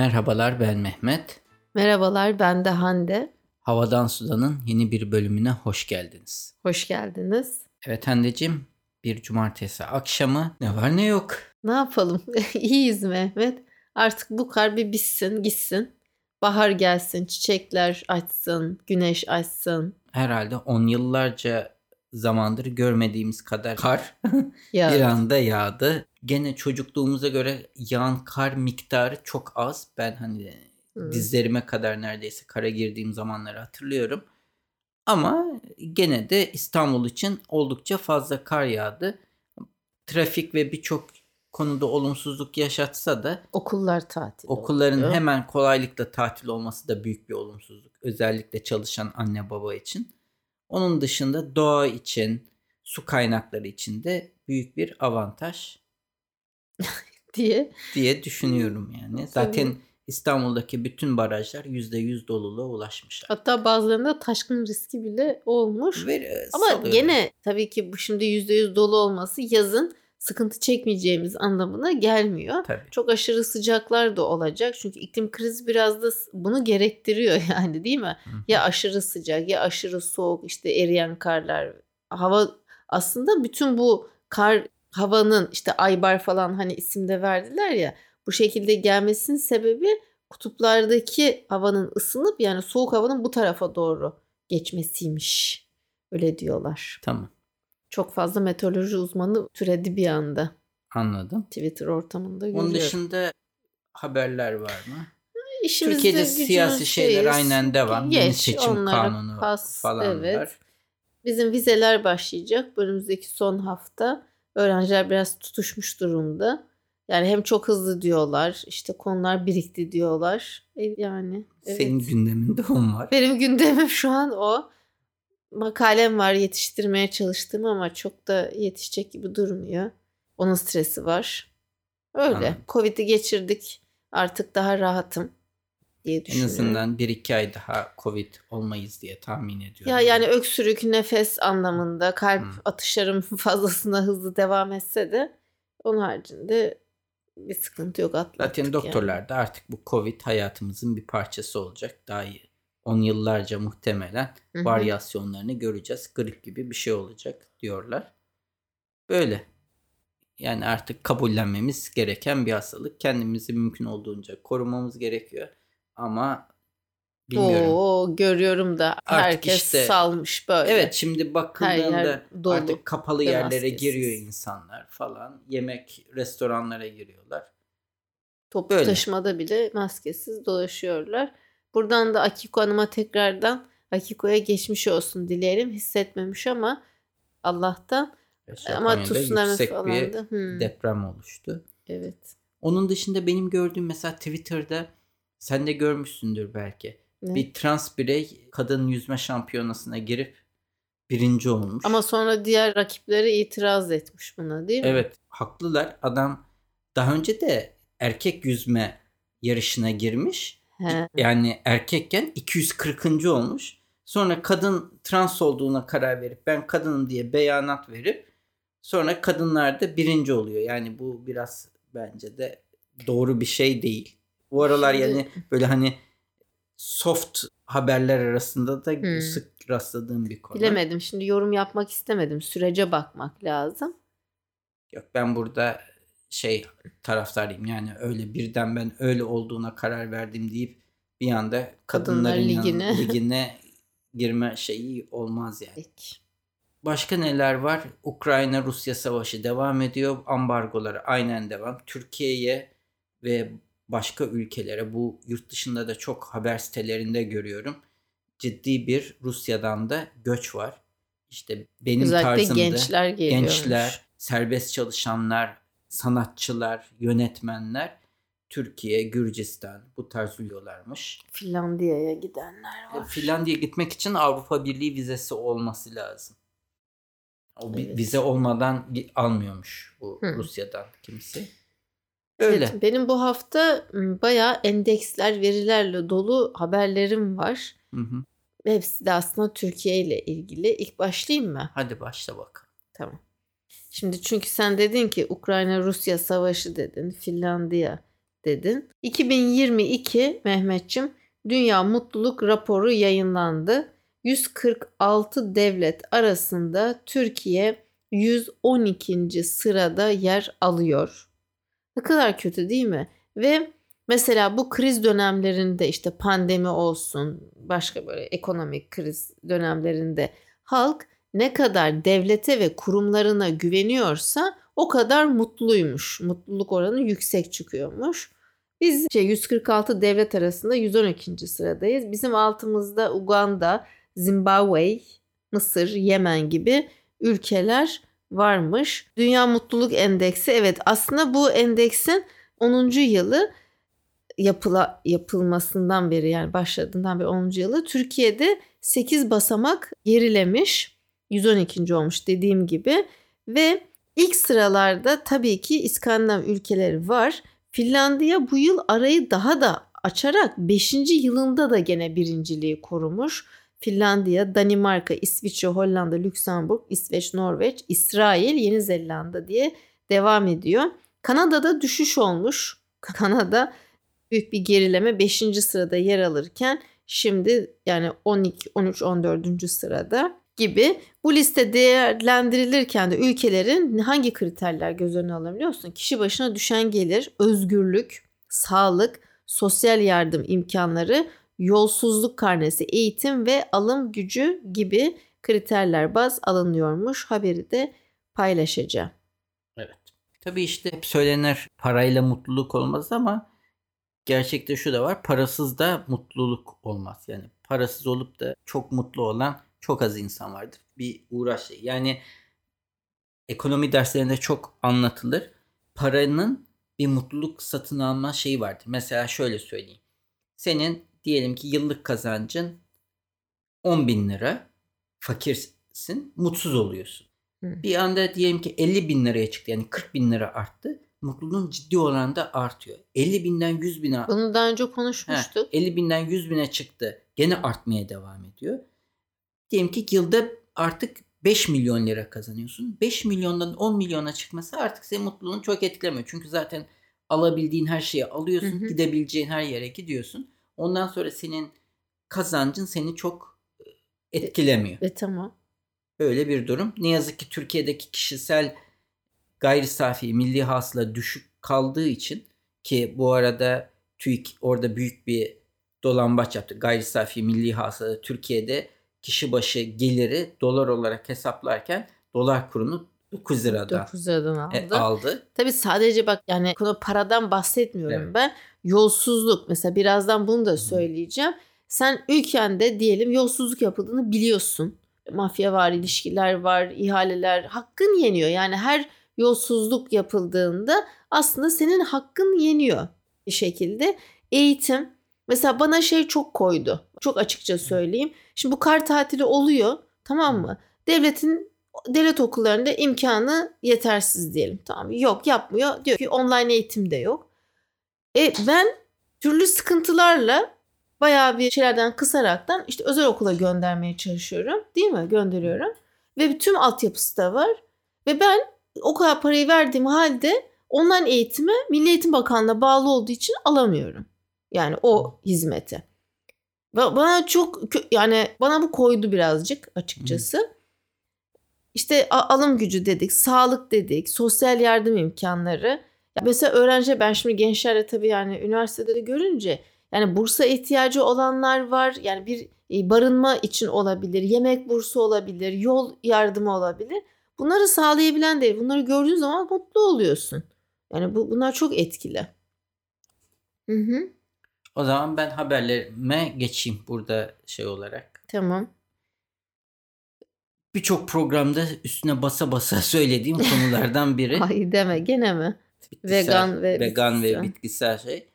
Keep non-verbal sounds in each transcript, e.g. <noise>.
Merhabalar ben Mehmet. Merhabalar ben de Hande. Havadan Sudan'ın yeni bir bölümüne hoş geldiniz. Hoş geldiniz. Evet Hande'cim bir cumartesi akşamı ne var ne yok. Ne yapalım? <laughs> İyiyiz Mehmet. Artık bu kar bir bitsin gitsin. Bahar gelsin, çiçekler açsın, güneş açsın. Herhalde on yıllarca zamandır görmediğimiz kadar kar Ya <laughs> bir anda yağdı. Gene çocukluğumuza göre yağan kar miktarı çok az. Ben hani Hı. dizlerime kadar neredeyse kara girdiğim zamanları hatırlıyorum. Ama gene de İstanbul için oldukça fazla kar yağdı. Trafik ve birçok konuda olumsuzluk yaşatsa da okullar tatil. okulların oldu. hemen kolaylıkla tatil olması da büyük bir olumsuzluk. Özellikle çalışan anne baba için. Onun dışında doğa için, su kaynakları için de büyük bir avantaj <laughs> diye. diye düşünüyorum yani. Tabii. Zaten İstanbul'daki bütün barajlar %100 doluluğa ulaşmışlar. Hatta bazılarında taşkın riski bile olmuş. Ve, e, Ama salıyorum. gene tabii ki bu şimdi %100 dolu olması yazın sıkıntı çekmeyeceğimiz anlamına gelmiyor. Tabii. Çok aşırı sıcaklar da olacak. Çünkü iklim krizi biraz da bunu gerektiriyor <laughs> yani değil mi? Hı. Ya aşırı sıcak ya aşırı soğuk işte eriyen karlar. Hava aslında bütün bu kar havanın işte aybar falan hani isimde verdiler ya bu şekilde gelmesinin sebebi kutuplardaki havanın ısınıp yani soğuk havanın bu tarafa doğru geçmesiymiş. Öyle diyorlar. Tamam. Çok fazla meteoroloji uzmanı türedi bir anda. Anladım. Twitter ortamında görüyorum. Onun dışında haberler var mı? İşimizde, Türkiye'de siyasi şeyler aynen devam. Yeni Geç, seçim onları kanunu pas, falan evet. var. Bizim vizeler başlayacak. Önümüzdeki son hafta. Öğrenciler biraz tutuşmuş durumda. Yani hem çok hızlı diyorlar. işte konular birikti diyorlar. E, Yani evet. Senin gündeminde o var. Benim gündemim şu an o. Makalem var yetiştirmeye çalıştım ama çok da yetişecek gibi durmuyor. Onun stresi var. Öyle. Covid'i geçirdik. Artık daha rahatım diye En düşünüyorum. azından bir iki ay daha Covid olmayız diye tahmin ediyorum. Ya yani öksürük, nefes anlamında kalp Hmm. atışlarım <laughs> fazlasına hızlı devam etse de onun haricinde bir sıkıntı yok atlattık Zaten yani. doktorlar da artık bu Covid hayatımızın bir parçası olacak. Daha iyi. 10 yıllarca muhtemelen Hı hı. varyasyonlarını göreceğiz. Grip gibi bir şey olacak diyorlar. Böyle. Yani artık kabullenmemiz gereken bir hastalık. Kendimizi mümkün olduğunca korumamız gerekiyor. Ama bilmiyorum. Oo, görüyorum da Artık herkes işte- salmış böyle. Evet şimdi bakıldığında dolu artık kapalı yerlere maskesiz. giriyor insanlar falan. Yemek restoranlara giriyorlar. Toplu Böyle. taşımada bile maskesiz dolaşıyorlar. Buradan da Akiko Hanım'a tekrardan Akiko'ya geçmiş olsun dileyelim. Hissetmemiş ama Allah'tan. Ama Japonya'da tsunami falan da. Hmm, deprem oluştu. evet. Onun dışında benim gördüğüm mesela Twitter'da sen de görmüşsündür belki. Ne? Bir trans birey kadın yüzme şampiyonasına girip birinci olmuş. Ama sonra diğer rakipleri itiraz etmiş buna değil mi? Evet haklılar. Adam daha önce de erkek yüzme yarışına girmiş. He. Yani erkekken 240. olmuş. Sonra kadın trans olduğuna karar verip ben kadınım diye beyanat verip sonra kadınlar da birinci oluyor. Yani bu biraz bence de doğru bir şey değil. Bu aralar Şimdi- yani böyle hani soft haberler arasında da Hmm. sık rastladığım bir konu. Bilemedim. Şimdi yorum yapmak istemedim. Sürece bakmak lazım. Yok ben burada şey taraftarıyım. Yani öyle birden ben öyle olduğuna karar verdim deyip bir anda Kadınlar kadınların yan- Ligi'ne. <laughs> ligine girme şeyi olmaz yani. Peki. Başka neler var? Ukrayna-Rusya savaşı devam ediyor. Ambargoları aynen devam. Türkiye'ye ve başka ülkelere bu yurt dışında da çok haber sitelerinde görüyorum. Ciddi bir Rusya'dan da göç var. İşte benim Özellikle tarzımda gençler geliyormuş. gençler, serbest çalışanlar, sanatçılar, yönetmenler Türkiye, Gürcistan bu tarz ülkelermiş. Finlandiya'ya gidenler var. Finlandiya gitmek için Avrupa Birliği vizesi olması lazım. O Evet. vize olmadan almıyormuş bu Hı. Rusya'dan kimse. Öyle. Evet, benim bu hafta bayağı endeksler, verilerle dolu haberlerim var. Hı hı. Hepsi de aslında Türkiye ile ilgili. İlk başlayayım mı? Hadi başla bakalım. Tamam. Şimdi çünkü sen dedin ki Ukrayna-Rusya savaşı dedin. Finlandiya dedin. 2022 Mehmetçim Dünya Mutluluk Raporu yayınlandı. 146 devlet arasında Türkiye 112. sırada yer alıyor. Ne kadar kötü değil mi? Ve mesela bu kriz dönemlerinde işte pandemi olsun, başka böyle ekonomik kriz dönemlerinde halk ne kadar devlete ve kurumlarına güveniyorsa o kadar mutluymuş. Mutluluk oranı yüksek çıkıyormuş. Biz şey 146 devlet arasında 112. sıradayız. Bizim altımızda Uganda, Zimbabwe, Mısır, Yemen gibi ülkeler varmış. Dünya Mutluluk Endeksi evet aslında bu endeksin 10. yılı yapıla, yapılmasından beri yani başladığından beri 10. yılı Türkiye'de 8 basamak gerilemiş. 112. olmuş dediğim gibi ve ilk sıralarda tabii ki İskandinav ülkeleri var. Finlandiya bu yıl arayı daha da açarak 5. yılında da gene birinciliği korumuş. Finlandiya, Danimarka, İsviçre, Hollanda, Lüksemburg, İsveç, Norveç, İsrail, Yeni Zelanda diye devam ediyor. Kanada'da düşüş olmuş. Kanada büyük bir gerileme 5. sırada yer alırken şimdi yani 12, 13, 14. sırada gibi bu liste değerlendirilirken de ülkelerin hangi kriterler göz önüne alınabiliyor musun? Kişi başına düşen gelir, özgürlük, sağlık, sosyal yardım imkanları, yolsuzluk karnesi, eğitim ve alım gücü gibi kriterler baz alınıyormuş. Haberi de paylaşacağım. Evet. Tabii işte hep söylenir parayla mutluluk olmaz ama gerçekte şu da var. Parasız da mutluluk olmaz. Yani parasız olup da çok mutlu olan çok az insan vardır. Bir uğraş. Yani ekonomi derslerinde çok anlatılır. Paranın bir mutluluk satın alma şeyi vardır. Mesela şöyle söyleyeyim. Senin diyelim ki yıllık kazancın 10 bin lira. Fakirsin. Mutsuz oluyorsun. Hı. Bir anda diyelim ki 50 bin liraya çıktı. Yani 40 bin lira arttı. Mutluluğun ciddi oranda artıyor. 50 binden 100 bine Bunu daha önce konuşmuştuk. He, 50 binden 100 bine çıktı. Gene artmaya devam ediyor. Diyelim ki yılda artık 5 milyon lira kazanıyorsun. 5 milyondan 10 milyona çıkması artık senin mutluluğunu çok etkilemiyor. Çünkü zaten alabildiğin her şeyi alıyorsun. Hı hı. Gidebileceğin her yere gidiyorsun. Ondan sonra senin kazancın seni çok e, etkilemiyor. E, tamam. Öyle bir durum. Ne yazık ki Türkiye'deki kişisel gayri safi milli hasıla düşük kaldığı için ki bu arada TÜİK orada büyük bir dolambaç yaptı. Gayri safi milli hasıla Türkiye'de kişi başı geliri dolar olarak hesaplarken dolar kurunu 9 liradan, 9 liradan aldı. E, aldı. Tabii sadece bak yani konu paradan bahsetmiyorum evet. ben. Yolsuzluk mesela birazdan bunu da söyleyeceğim. Sen ülkende diyelim yolsuzluk yapıldığını biliyorsun. Mafya var, ilişkiler var, ihaleler hakkın yeniyor. Yani her yolsuzluk yapıldığında aslında senin hakkın yeniyor bir şekilde. Eğitim mesela bana şey çok koydu. Çok açıkça söyleyeyim. Şimdi bu kar tatili oluyor tamam mı? Devletin devlet okullarında imkanı yetersiz diyelim. Tamam yok yapmıyor. Diyor ki online eğitim de yok. E ben türlü sıkıntılarla bayağı bir şeylerden kısaraktan işte özel okula göndermeye çalışıyorum. Değil mi? Gönderiyorum. Ve tüm altyapısı da var. Ve ben o kadar parayı verdiğim halde online eğitime Milli Eğitim Bakanlığı'na bağlı olduğu için alamıyorum. Yani o hizmeti. Bana çok yani bana bu koydu birazcık açıkçası. Hı. İşte alım gücü dedik, sağlık dedik, sosyal yardım imkanları. Ya mesela öğrenci ben şimdi gençlerle tabii yani üniversitede de görünce yani bursa ihtiyacı olanlar var. Yani bir e, barınma için olabilir, yemek bursu olabilir, yol yardımı olabilir. Bunları sağlayabilen değil. Bunları gördüğün zaman mutlu oluyorsun. Yani bu bunlar çok etkili. Hı hı. O zaman ben haberlerime geçeyim burada şey olarak. Tamam. Birçok programda üstüne basa basa <laughs> söylediğim konulardan biri. Ay deme gene mi? Bitkisel, vegan ve vegan bitkisel. ve bitkisel şey.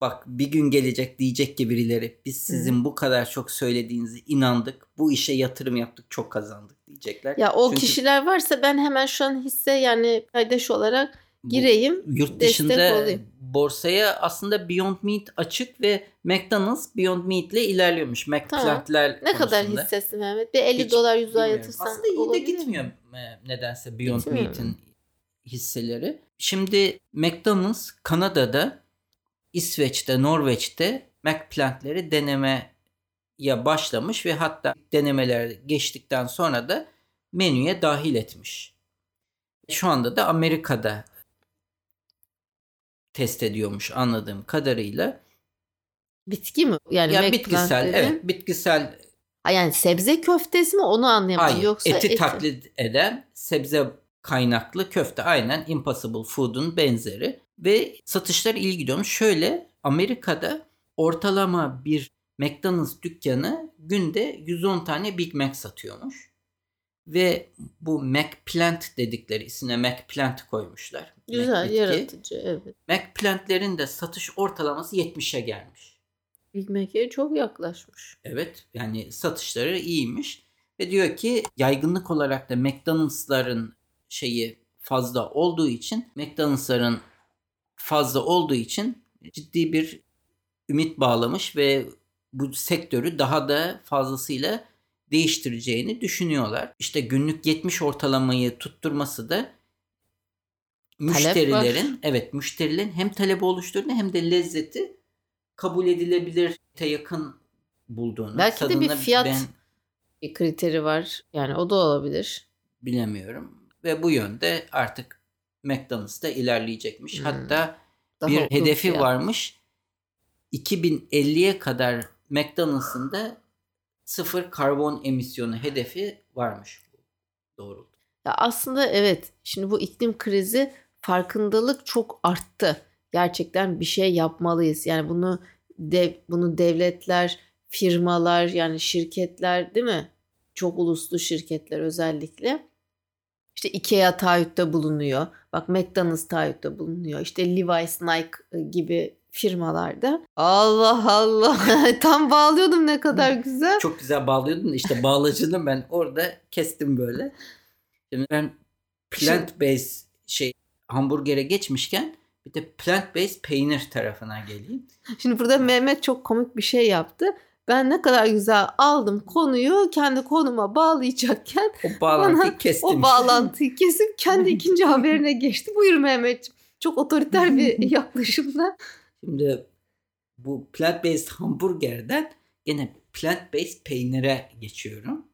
Bak bir gün gelecek diyecek ki birileri biz sizin Hı. bu kadar çok söylediğinizi inandık. Bu işe yatırım yaptık çok kazandık diyecekler. Ya o Çünkü... kişiler varsa ben hemen şu an hisse yani paydaş olarak gireyim. Yurt dışında borsaya aslında Beyond Meat açık ve McDonald's Beyond Meat ile ilerliyormuş. McPlant'ler tamam. Ne konusunda. kadar hissesi Mehmet? Bir 50 Hiç dolar 100 dolar yatırsan Aslında iyi de gitmiyor mi? E, nedense Beyond Meat'in hisseleri. Şimdi McDonald's Kanada'da İsveç'te, Norveç'te McPlant'leri denemeye başlamış ve hatta denemeler geçtikten sonra da menüye dahil etmiş. Şu anda da Amerika'da test ediyormuş anladığım kadarıyla. Bitki mi? Yani ya bitkisel, dediğin- evet bitkisel Ha, yani sebze köftesi mi onu anlayamadım. Hayır, Yoksa eti, taklit eden sebze kaynaklı köfte aynen Impossible Food'un benzeri ve satışlar ilgi duymuş. Şöyle Amerika'da ortalama bir McDonald's dükkanı günde 110 tane Big Mac satıyormuş. Ve bu McPlant dedikleri ismine McPlant koymuşlar. Güzel, Bitki. yaratıcı. Evet. McPlant'lerin de satış ortalaması 70'e gelmiş. Big Mac'e çok yaklaşmış. Evet yani satışları iyiymiş. Ve diyor ki yaygınlık olarak da McDonald's'ların şeyi fazla olduğu için McDonald's'ların fazla olduğu için ciddi bir ümit bağlamış ve bu sektörü daha da fazlasıyla değiştireceğini düşünüyorlar. İşte günlük 70 ortalamayı tutturması da müşterilerin evet müşterilerin hem talebi oluşturduğunu hem de lezzeti kabul edilebilir yakın bulduğunu. Belki de bir fiyat ben bir kriteri var. Yani o da olabilir. bilemiyorum. Ve bu yönde artık McDonald's'ta ilerleyecekmiş. Hmm. Hatta Daha bir hedefi fiyat. varmış. 2050'ye kadar McDonald's'ın da sıfır karbon emisyonu hedefi varmış. Doğru. Ya aslında evet. Şimdi bu iklim krizi farkındalık çok arttı. Gerçekten bir şey yapmalıyız. Yani bunu dev, bunu devletler, firmalar yani şirketler değil mi? Çok uluslu şirketler özellikle. İşte IKEA taahhütte bulunuyor. Bak McDonald's taahhütte bulunuyor. İşte Levi's, Nike gibi firmalarda. Allah Allah. <laughs> Tam bağlıyordum ne kadar güzel. Çok güzel bağlıyordun. İşte bağlacını ben orada kestim böyle. Şimdi ben plant based şey hamburgere geçmişken bir de plant based peynir tarafına geleyim. Şimdi burada Mehmet çok komik bir şey yaptı. Ben ne kadar güzel aldım konuyu kendi konuma bağlayacakken O bağlantıyı kestim. o bağlantıyı kesip kendi <laughs> ikinci haberine geçti. Buyur Mehmetciğim. Çok otoriter bir <laughs> yaklaşımla. Şimdi bu plant based hamburgerden gene plant based peynire geçiyorum.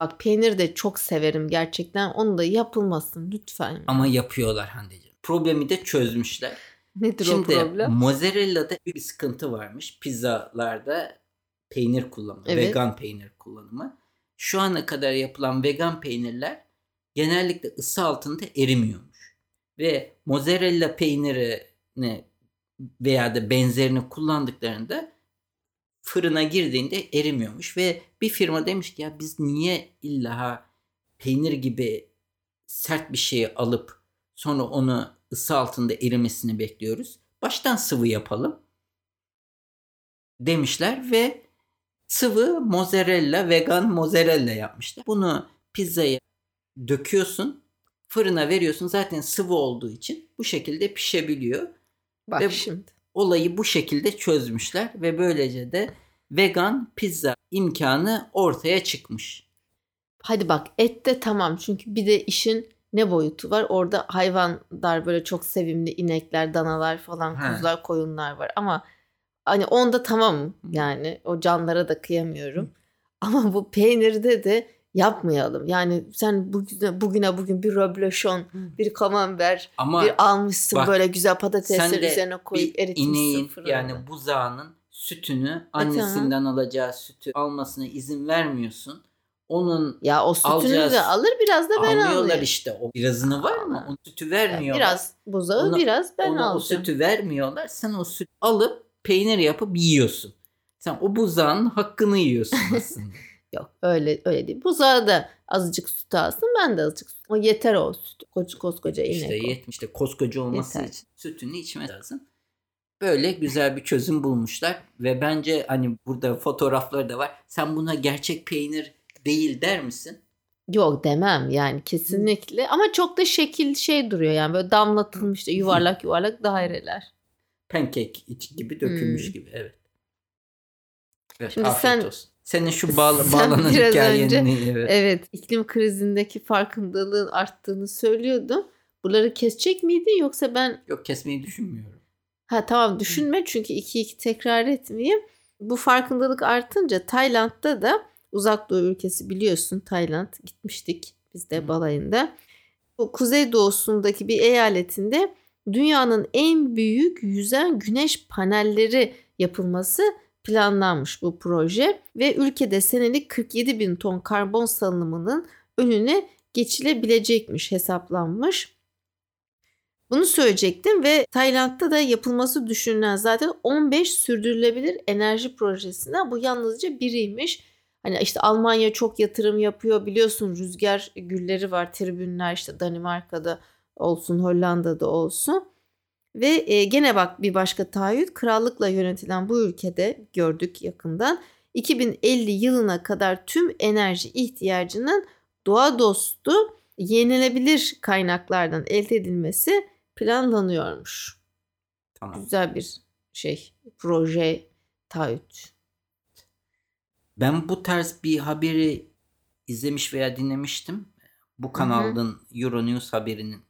Bak peynir de çok severim gerçekten. Onu da yapılmasın lütfen. Ama yapıyorlar Hande'ciğim. Problemi de çözmüşler. Nedir o Şimdi problem? mozzarella'da bir sıkıntı varmış. Pizzalarda peynir kullanımı, Evet. vegan peynir kullanımı. Şu ana kadar yapılan vegan peynirler genellikle ısı altında erimiyormuş. Ve mozzarella peynirini veya da benzerini kullandıklarında fırına girdiğinde erimiyormuş ve bir firma demiş ki ya biz niye illa peynir gibi sert bir şeyi alıp sonra onu ısı altında erimesini bekliyoruz. Baştan sıvı yapalım demişler ve sıvı mozzarella, vegan mozzarella yapmışlar. Bunu pizzaya döküyorsun, fırına veriyorsun. Zaten sıvı olduğu için bu şekilde pişebiliyor. Bak ve- şimdi. Olayı bu şekilde çözmüşler ve böylece de vegan pizza imkanı ortaya çıkmış. Hadi bak et de tamam çünkü bir de işin ne boyutu var? Orada hayvanlar böyle çok sevimli inekler, danalar falan, kuzular, koyunlar var ama hani onda tamam yani o canlara da kıyamıyorum. Ama bu peynirde de yapmayalım. Yani sen bugüne bugüne bugün bir röbleşon, bir kamember, Ama bir almışsın bak, böyle güzel patatesleri üzerine koyup eritmişsin ineğin fırında. yani buzağının sütünü annesinden alacağı sütü almasına izin vermiyorsun. Onun ya o sütünü alacağız- de alır biraz da ben alıyorlar alayım. işte. O birazını var ama o sütü Yani vermiyorlar. biraz buzağı Ona- biraz ben Ona o alacağım. sütü vermiyorlar. Sen o sütü alıp peynir yapıp yiyorsun. Sen o buzağın hakkını yiyorsun <laughs> aslında. Yok öyle öyle değil. Buzağı da azıcık süt alsın ben de azıcık süt. O yeter o süt. Koca, koskoca inek işte yetmiş de koskoca olması Yeter. için sütünü içmesi lazım. Böyle güzel bir çözüm bulmuşlar ve bence hani burada fotoğrafları da var. Sen buna gerçek peynir değil der misin? Yok demem yani kesinlikle. Ama çok da şekil şey duruyor yani böyle damlatılmış da yuvarlak yuvarlak daireler. Pancake iç gibi dökülmüş Hmm. gibi evet. Evet, Şimdi afiyet sen- olsun. Senin şu bağla, bağlanan biraz hikayeni evet. Evet iklim krizindeki farkındalığın arttığını söylüyordum. Buraları kesecek miydin yoksa ben Yok kesmeyi düşünmüyorum. Ha tamam düşünme çünkü iki iki tekrar etmeyeyim. Bu farkındalık artınca Tayland'da da uzak doğu ülkesi biliyorsun Tayland gitmiştik biz de balayında. Bu kuzey doğusundaki bir eyaletinde dünyanın en büyük yüzen güneş panelleri yapılması planlanmış bu proje ve ülkede senelik 47 bin ton karbon salınımının önüne geçilebilecekmiş hesaplanmış. Bunu söyleyecektim ve Tayland'da da yapılması düşünülen zaten 15 sürdürülebilir enerji projesinden bu yalnızca biriymiş. Hani işte Almanya çok yatırım yapıyor biliyorsun rüzgar gülleri var tribünler işte Danimarka'da olsun Hollanda'da olsun. Ve e, gene bak bir başka taahhüt krallıkla yönetilen bu ülkede gördük yakından 2050 yılına kadar tüm enerji ihtiyacının doğa dostu yenilebilir kaynaklardan elde edilmesi planlanıyormuş. Tamam. Güzel bir şey proje taahhüt. Ben bu tarz bir haberi izlemiş veya dinlemiştim. Bu kanalın Euronews haberinin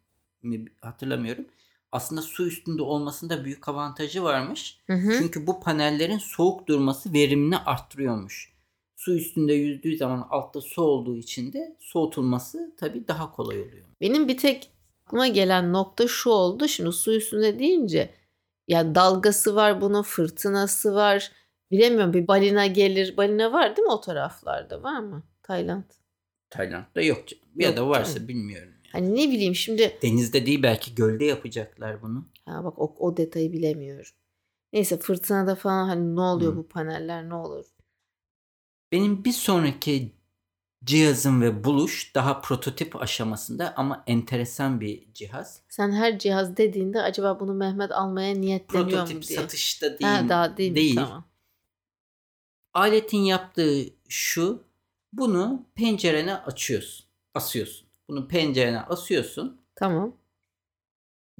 hatırlamıyorum. Aslında su üstünde olmasında büyük avantajı varmış. Hı hı. Çünkü bu panellerin soğuk durması verimini arttırıyormuş. Su üstünde yüzdüğü zaman altta su olduğu için de soğutulması tabii daha kolay oluyor. Benim bir tek aklıma gelen nokta şu oldu. Şimdi su üstünde deyince yani dalgası var bunun fırtınası var. Bilemiyorum bir balina gelir. Balina var değil mi o taraflarda? Var mı? Tayland. Tayland'da yok. Ya yok, da varsa tabii. bilmiyorum. Hani ne bileyim şimdi. Denizde değil belki gölde yapacaklar bunu. Ha bak o, o detayı bilemiyorum. Neyse fırtınada falan hani ne oluyor Hı. bu paneller ne olur? Benim bir sonraki cihazım ve buluş daha prototip aşamasında ama enteresan bir cihaz. Sen her cihaz dediğinde acaba bunu Mehmet almaya niyetleniyor prototip mu diye. Prototip satışta değil. Ha, daha değil. değil. Tamam. Aletin yaptığı şu. Bunu pencerene açıyorsun. Asıyorsun. Bunu pencerene asıyorsun. Tamam.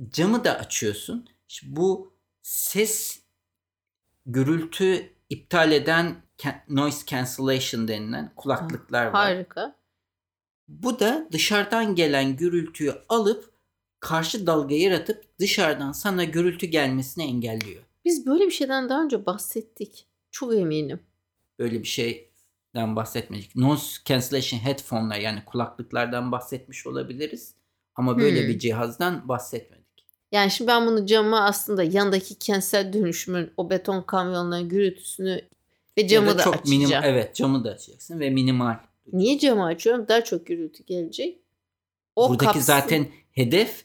Camı da açıyorsun. Şimdi bu ses gürültü iptal eden noise cancellation denilen kulaklıklar var. Harika. Bu da dışarıdan gelen gürültüyü alıp karşı dalga yaratıp dışarıdan sana gürültü gelmesini engelliyor. Biz böyle bir şeyden daha önce bahsettik. Çok eminim. Böyle bir şeyden bahsetmedik. Noise cancellation headphone'lar yani kulaklıklardan bahsetmiş olabiliriz. Ama böyle hmm. bir cihazdan bahsetmedik. Yani şimdi ben bunu cama aslında yandaki kentsel dönüşümün o beton kamyonların gürültüsünü ve camı ya da, da çok açacağım. Minim, evet camı da açacaksın ve minimal. Niye camı açıyorum? Daha çok gürültü gelecek. O Buradaki kapsın. zaten hedef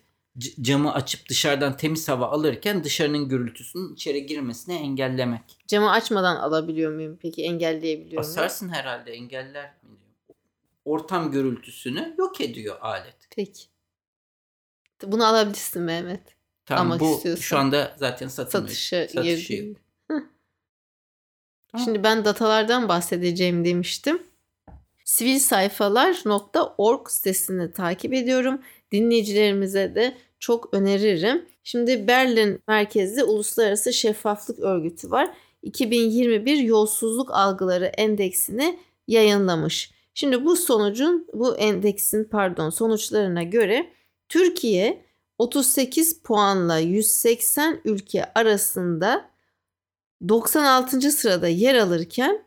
camı açıp dışarıdan temiz hava alırken dışarının gürültüsünün içeri girmesini engellemek. Camı açmadan alabiliyor muyum peki? Engelleyebiliyor muyum? Basarsın herhalde engeller. Ortam gürültüsünü yok ediyor alet. Peki. Bunu alabilirsin Mehmet. Tamam Almak bu istiyorsan. şu anda zaten satılmıyor. Satışa, Satışı yok. Şimdi ben datalardan bahsedeceğim demiştim. Sivilsayfalar.org sitesini takip ediyorum. Dinleyicilerimize de çok öneririm. Şimdi Berlin merkezli Uluslararası Şeffaflık Örgütü var. 2021 Yolsuzluk Algıları Endeksini yayınlamış. Şimdi bu sonucun bu endeksin pardon sonuçlarına göre Türkiye 38 puanla 180 ülke arasında 96. sırada yer alırken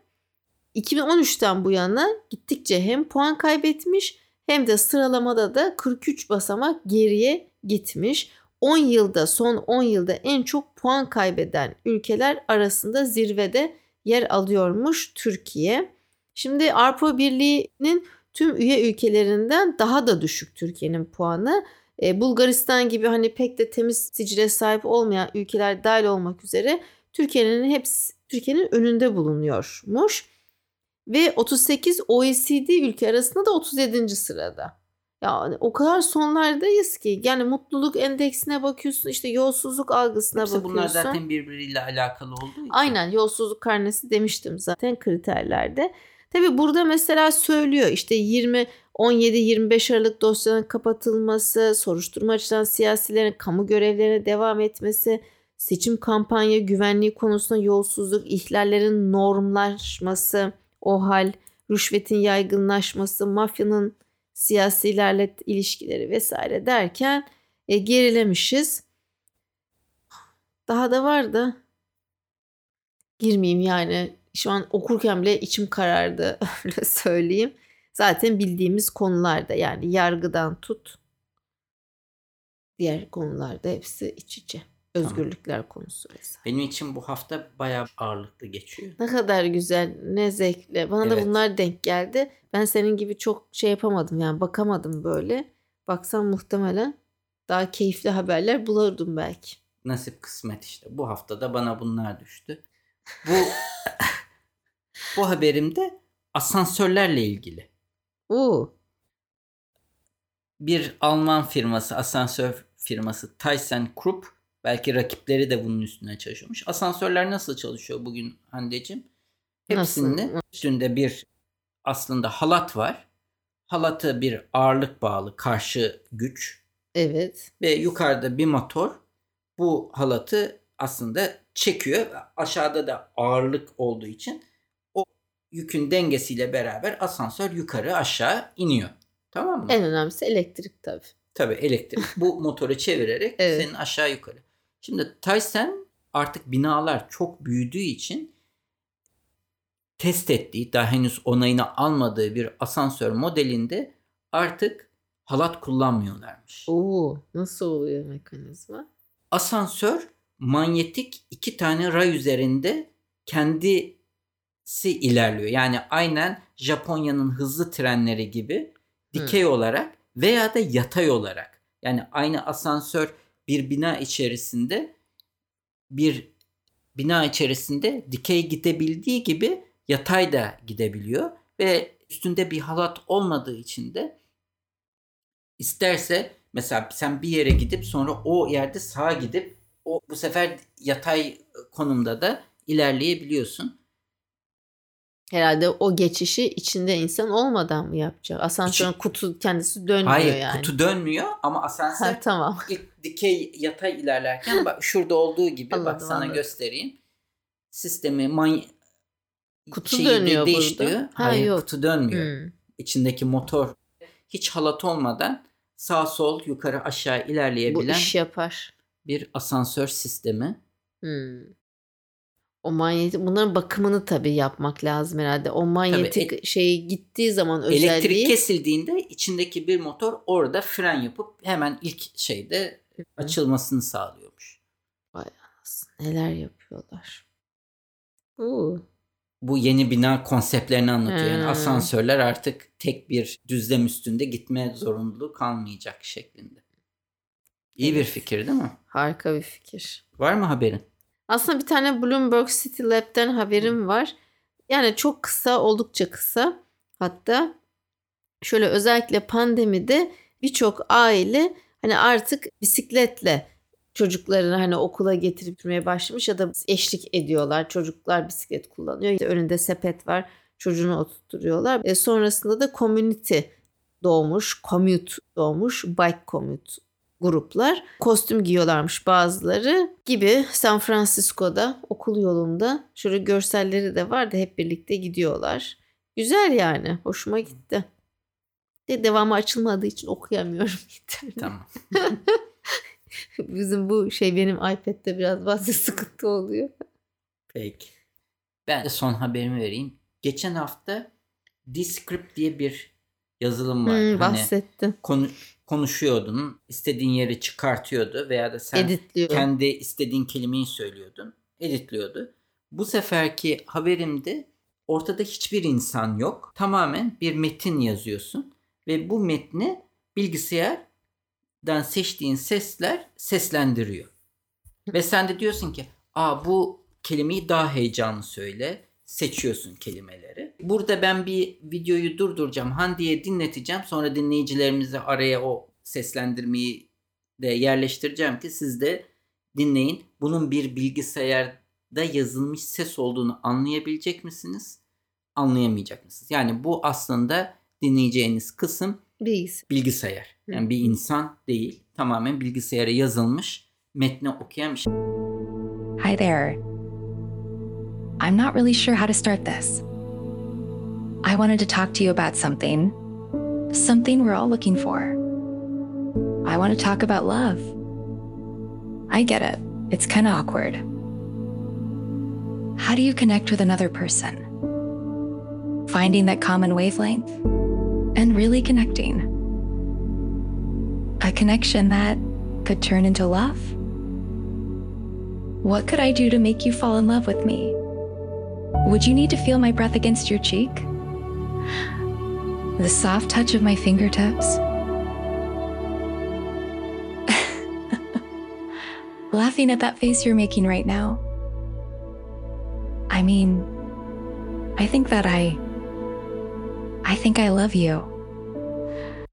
2013'ten bu yana gittikçe hem puan kaybetmiş hem de sıralamada da 43 basamak geriye gitmiş. 10 yılda son 10 yılda en çok puan kaybeden ülkeler arasında zirvede yer alıyormuş Türkiye. Şimdi Avrupa Birliği'nin tüm üye ülkelerinden daha da düşük Türkiye'nin puanı. E, Bulgaristan gibi hani pek de temiz sicile sahip olmayan ülkeler dahil olmak üzere Türkiye'nin hepsi Türkiye'nin önünde bulunuyormuş. Ve 38 OECD ülke arasında da 37. sırada. Yani o kadar sonlardayız ki yani mutluluk endeksine bakıyorsun işte yolsuzluk algısına Hepsi bakıyorsun. bunlar zaten birbiriyle alakalı olduğu için. Aynen yolsuzluk karnesi demiştim zaten kriterlerde. Tabi burada mesela söylüyor işte 20 17-25 Aralık dosyanın kapatılması, soruşturma açılan siyasilerin kamu görevlerine devam etmesi, seçim kampanya güvenliği konusunda yolsuzluk, ihlallerin normlaşması, o hal, rüşvetin yaygınlaşması, mafyanın siyasilerle ilişkileri vesaire derken e, gerilemişiz. Daha da var da girmeyeyim yani. Şu an okurken bile içim karardı <laughs> öyle söyleyeyim. Zaten bildiğimiz konularda yani yargıdan tut diğer konularda hepsi iç içe. Özgürlükler tamam. konusu vesaire. Benim için bu hafta bayağı ağırlıklı geçiyor. Ne kadar güzel, ne zevkli. Bana evet. da bunlar denk geldi. Ben senin gibi çok şey yapamadım yani bakamadım böyle. Baksam muhtemelen daha keyifli haberler bulurdum belki. Nasip kısmet işte. Bu hafta da bana bunlar düştü. Bu <laughs> bu haberimde asansörlerle ilgili. Oo. Bir Alman firması, asansör firması ThyssenKrupp belki rakipleri de bunun üstüne çalışıyormuş. Asansörler nasıl çalışıyor bugün Hande'cim? Hepsinde nasıl? üstünde bir aslında halat var. Halatı bir ağırlık bağlı karşı güç. Evet. Ve yukarıda bir motor bu halatı aslında çekiyor. Aşağıda da ağırlık olduğu için o yükün dengesiyle beraber asansör yukarı aşağı iniyor. Tamam mı? En önemlisi elektrik tabii. Tabii elektrik. Bu motoru çevirerek evet. senin aşağı yukarı. Şimdi Tyson artık binalar çok büyüdüğü için test ettiği, daha henüz onayını almadığı bir asansör modelinde artık halat kullanmıyorlarmış. Oo, nasıl oluyor mekanizma? Asansör manyetik iki tane ray üzerinde kendisi ilerliyor. Yani aynen Japonya'nın hızlı trenleri gibi dikey hmm. olarak veya da yatay olarak. Yani aynı asansör bir bina içerisinde bir bina içerisinde dikey gidebildiği gibi yatay da gidebiliyor ve üstünde bir halat olmadığı için de isterse mesela sen bir yere gidip sonra o yerde sağa gidip o bu sefer yatay konumda da ilerleyebiliyorsun. Herhalde o geçişi içinde insan olmadan mı yapacak? Asansörün İçin... kutu kendisi dönmüyor Hayır, yani. kutu dönmüyor ama asansör ha, tamam. <laughs> dikey yatay ilerlerken bak şurada olduğu gibi anladım, bak sana anladım. göstereyim. Sistemi man kutu dönüyor değiştiriyor. burada. Ha, Hayır yok. kutu dönmüyor. Hmm. İçindeki motor hiç halat olmadan sağ sol yukarı aşağı ilerleyebilen Bu iş yapar. Bir asansör sistemi. Hmm. O manyetik bunların bakımını tabii yapmak lazım herhalde. O manyetik tabii, şey gittiği zaman özelliği. Elektrik kesildiğinde içindeki bir motor orada fren yapıp hemen ilk şeyde açılmasını sağlıyormuş. Vay neler yapıyorlar. Uu. Bu yeni bina konseptlerini anlatıyor. Yani asansörler artık tek bir düzlem üstünde gitme zorunluluğu kalmayacak şeklinde. İyi evet. bir fikir değil mi? Harika bir fikir. Var mı haberin? Aslında bir tane Bloomberg City Lab'den haberim var. Yani çok kısa, oldukça kısa. Hatta şöyle özellikle pandemide birçok aile hani artık bisikletle çocuklarını hani okula getirmeye başlamış ya da eşlik ediyorlar. Çocuklar bisiklet kullanıyor. İşte önünde sepet var. Çocuğunu oturtuyorlar. E sonrasında da community doğmuş, commute doğmuş, bike commute gruplar kostüm giyiyorlarmış bazıları gibi San Francisco'da okul yolunda şöyle görselleri de var da hep birlikte gidiyorlar. Güzel yani hoşuma gitti. De devamı açılmadığı için okuyamıyorum. <laughs> tamam. <laughs> Bizim bu şey benim iPad'de biraz fazla sıkıntı oluyor. Peki. Ben de son haberimi vereyim. Geçen hafta Descript diye bir yazılım var. Hmm. Hani konu, konuşuyordun. istediğin yeri çıkartıyordu veya da sen Editliyor. kendi istediğin kelimeyi söylüyordun. Editliyordu. Bu seferki haberimde ortada hiçbir insan yok. Tamamen bir metin yazıyorsun ve bu metni bilgisayardan seçtiğin sesler seslendiriyor. ve sen de diyorsun ki, "Aa bu kelimeyi daha heyecanlı söyle." seçiyorsun kelimeleri. Burada ben bir videoyu durduracağım. Handi'ye dinleteceğim. Sonra dinleyicilerimize araya o seslendirmeyi de yerleştireceğim ki siz de dinleyin. Bunun bir bilgisayarda yazılmış ses olduğunu anlayabilecek misiniz? Anlayamayacak mısınız? Yani bu aslında dinleyeceğiniz kısım bilgisayar. bilgisayar. Yani bir insan değil. Tamamen bilgisayara yazılmış metni okuyan bir şey. Hi there. I'm not really sure how to start this. I wanted to talk to you about something, something we're all looking for. I want to talk about love. I get it. it's kind of awkward. How do you connect with another person? Finding that common wavelength and really connecting. A connection that could turn into love. What could I do to make you fall in love with me? Would you need to feel my breath against your cheek? The soft touch of my fingertips? <laughs> Laughing at that face you're making right now. I mean, I think that I. I think I love you.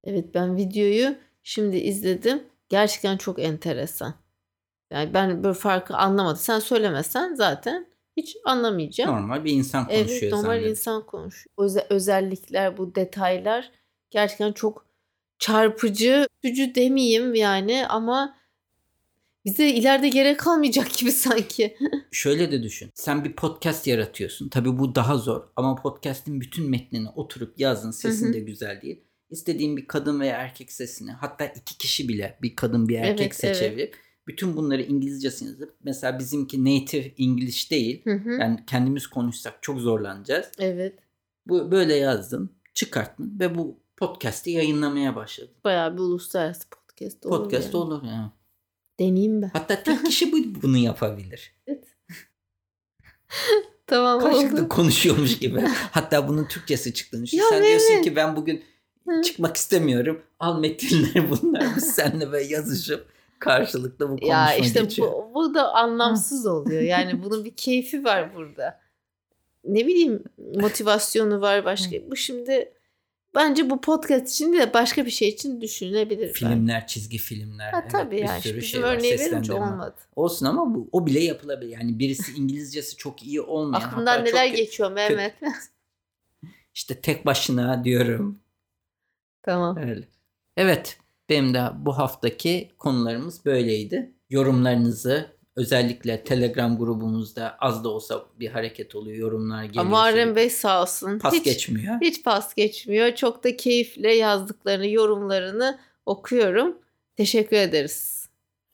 Evet ben videoyu şimdi izledim. Gerçekten çok enteresan. Yani ben böyle farkı anlamadım. Sen söylemesen zaten hiç anlamayacağım. Normal bir insan konuşuyor Evet normal zannediyorum. insan konuşuyor. Öze- özellikler bu detaylar gerçekten çok çarpıcı. Üzücü demeyeyim yani ama bize ileride gerek kalmayacak gibi <laughs> sanki. Şöyle de düşün. Sen bir podcast yaratıyorsun. Tabii bu daha zor ama podcast'in bütün metnini oturup yazdın. Sesin de güzel değil. İstediğin bir kadın veya erkek sesini hatta iki kişi bile bir kadın bir erkek Evet, seçebilip bütün bunları İngilizcesini yazıp mesela bizimki native English değil. Hı hı. Yani kendimiz konuşsak çok zorlanacağız. evet. Bu böyle yazdın, çıkarttın ve bu podcast'i yayınlamaya başladın. Bayağı bir uluslararası podcast olur. Podcast yani. olur yani. Deneyeyim ben. Hatta tek kişi bu- bunu yapabilir. <laughs> <laughs> Tamam Karşılıklı oldu. konuşuyormuş gibi. Hatta bunun Türkçesi çıktığını düşün. Sen diyorsun evet. ki ben bugün çıkmak istemiyorum. Al metinler bunlar. Biz seninle böyle yazışıp karşılıklı bu konuşma Ya işte geçiyor. bu, bu da anlamsız oluyor. Yani bunun bir keyfi var burada. Ne bileyim motivasyonu var başka. Bu şimdi bence bu podcast için de başka bir şey için düşünülebilir. Filmler, çizgi filmler. Ha, evet, tabii bir yani. sürü Bizim şey var. Seslendirme. olmadı. Olsun ama bu, o bile yapılabilir. Yani birisi İngilizcesi çok iyi olmayan. Aklından hatta neler geçiyor Mehmet? İşte tek başına diyorum. tamam. Öyle. Evet. Benim de bu haftaki konularımız böyleydi. Yorumlarınızı özellikle Telegram grubumuzda az da olsa bir hareket oluyor. Yorumlar geliyor. Muharrem. Bey sağ olsun. Pas hiç, geçmiyor. hiç pas geçmiyor. Çok da keyifle yazdıklarını, yorumlarını okuyorum. Teşekkür ederiz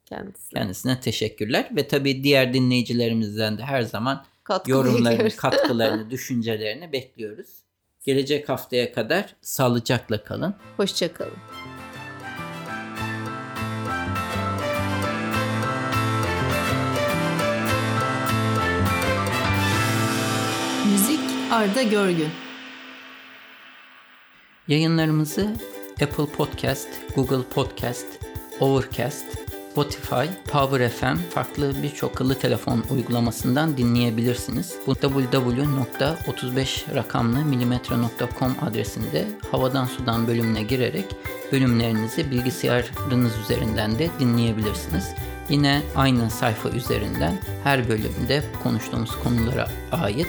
kendisine. Kendisine teşekkürler ve tabii diğer dinleyicilerimizden de her zaman Katkı yorumlarını, bekliyoruz. katkılarını, <laughs> düşüncelerini bekliyoruz. Gelecek haftaya kadar sağlıcakla kalın. Hoşçakalın. Arda Görgün. Yayınlarımızı Apple Podcast, Google Podcast, Overcast, Spotify, Power FM farklı birçok akıllı telefon uygulamasından dinleyebilirsiniz. Bu www.35 rakamlı adresinde havadan sudan bölümüne girerek bölümlerinizi bilgisayarınız üzerinden de dinleyebilirsiniz. Yine aynı sayfa üzerinden her bölümde konuştuğumuz konulara ait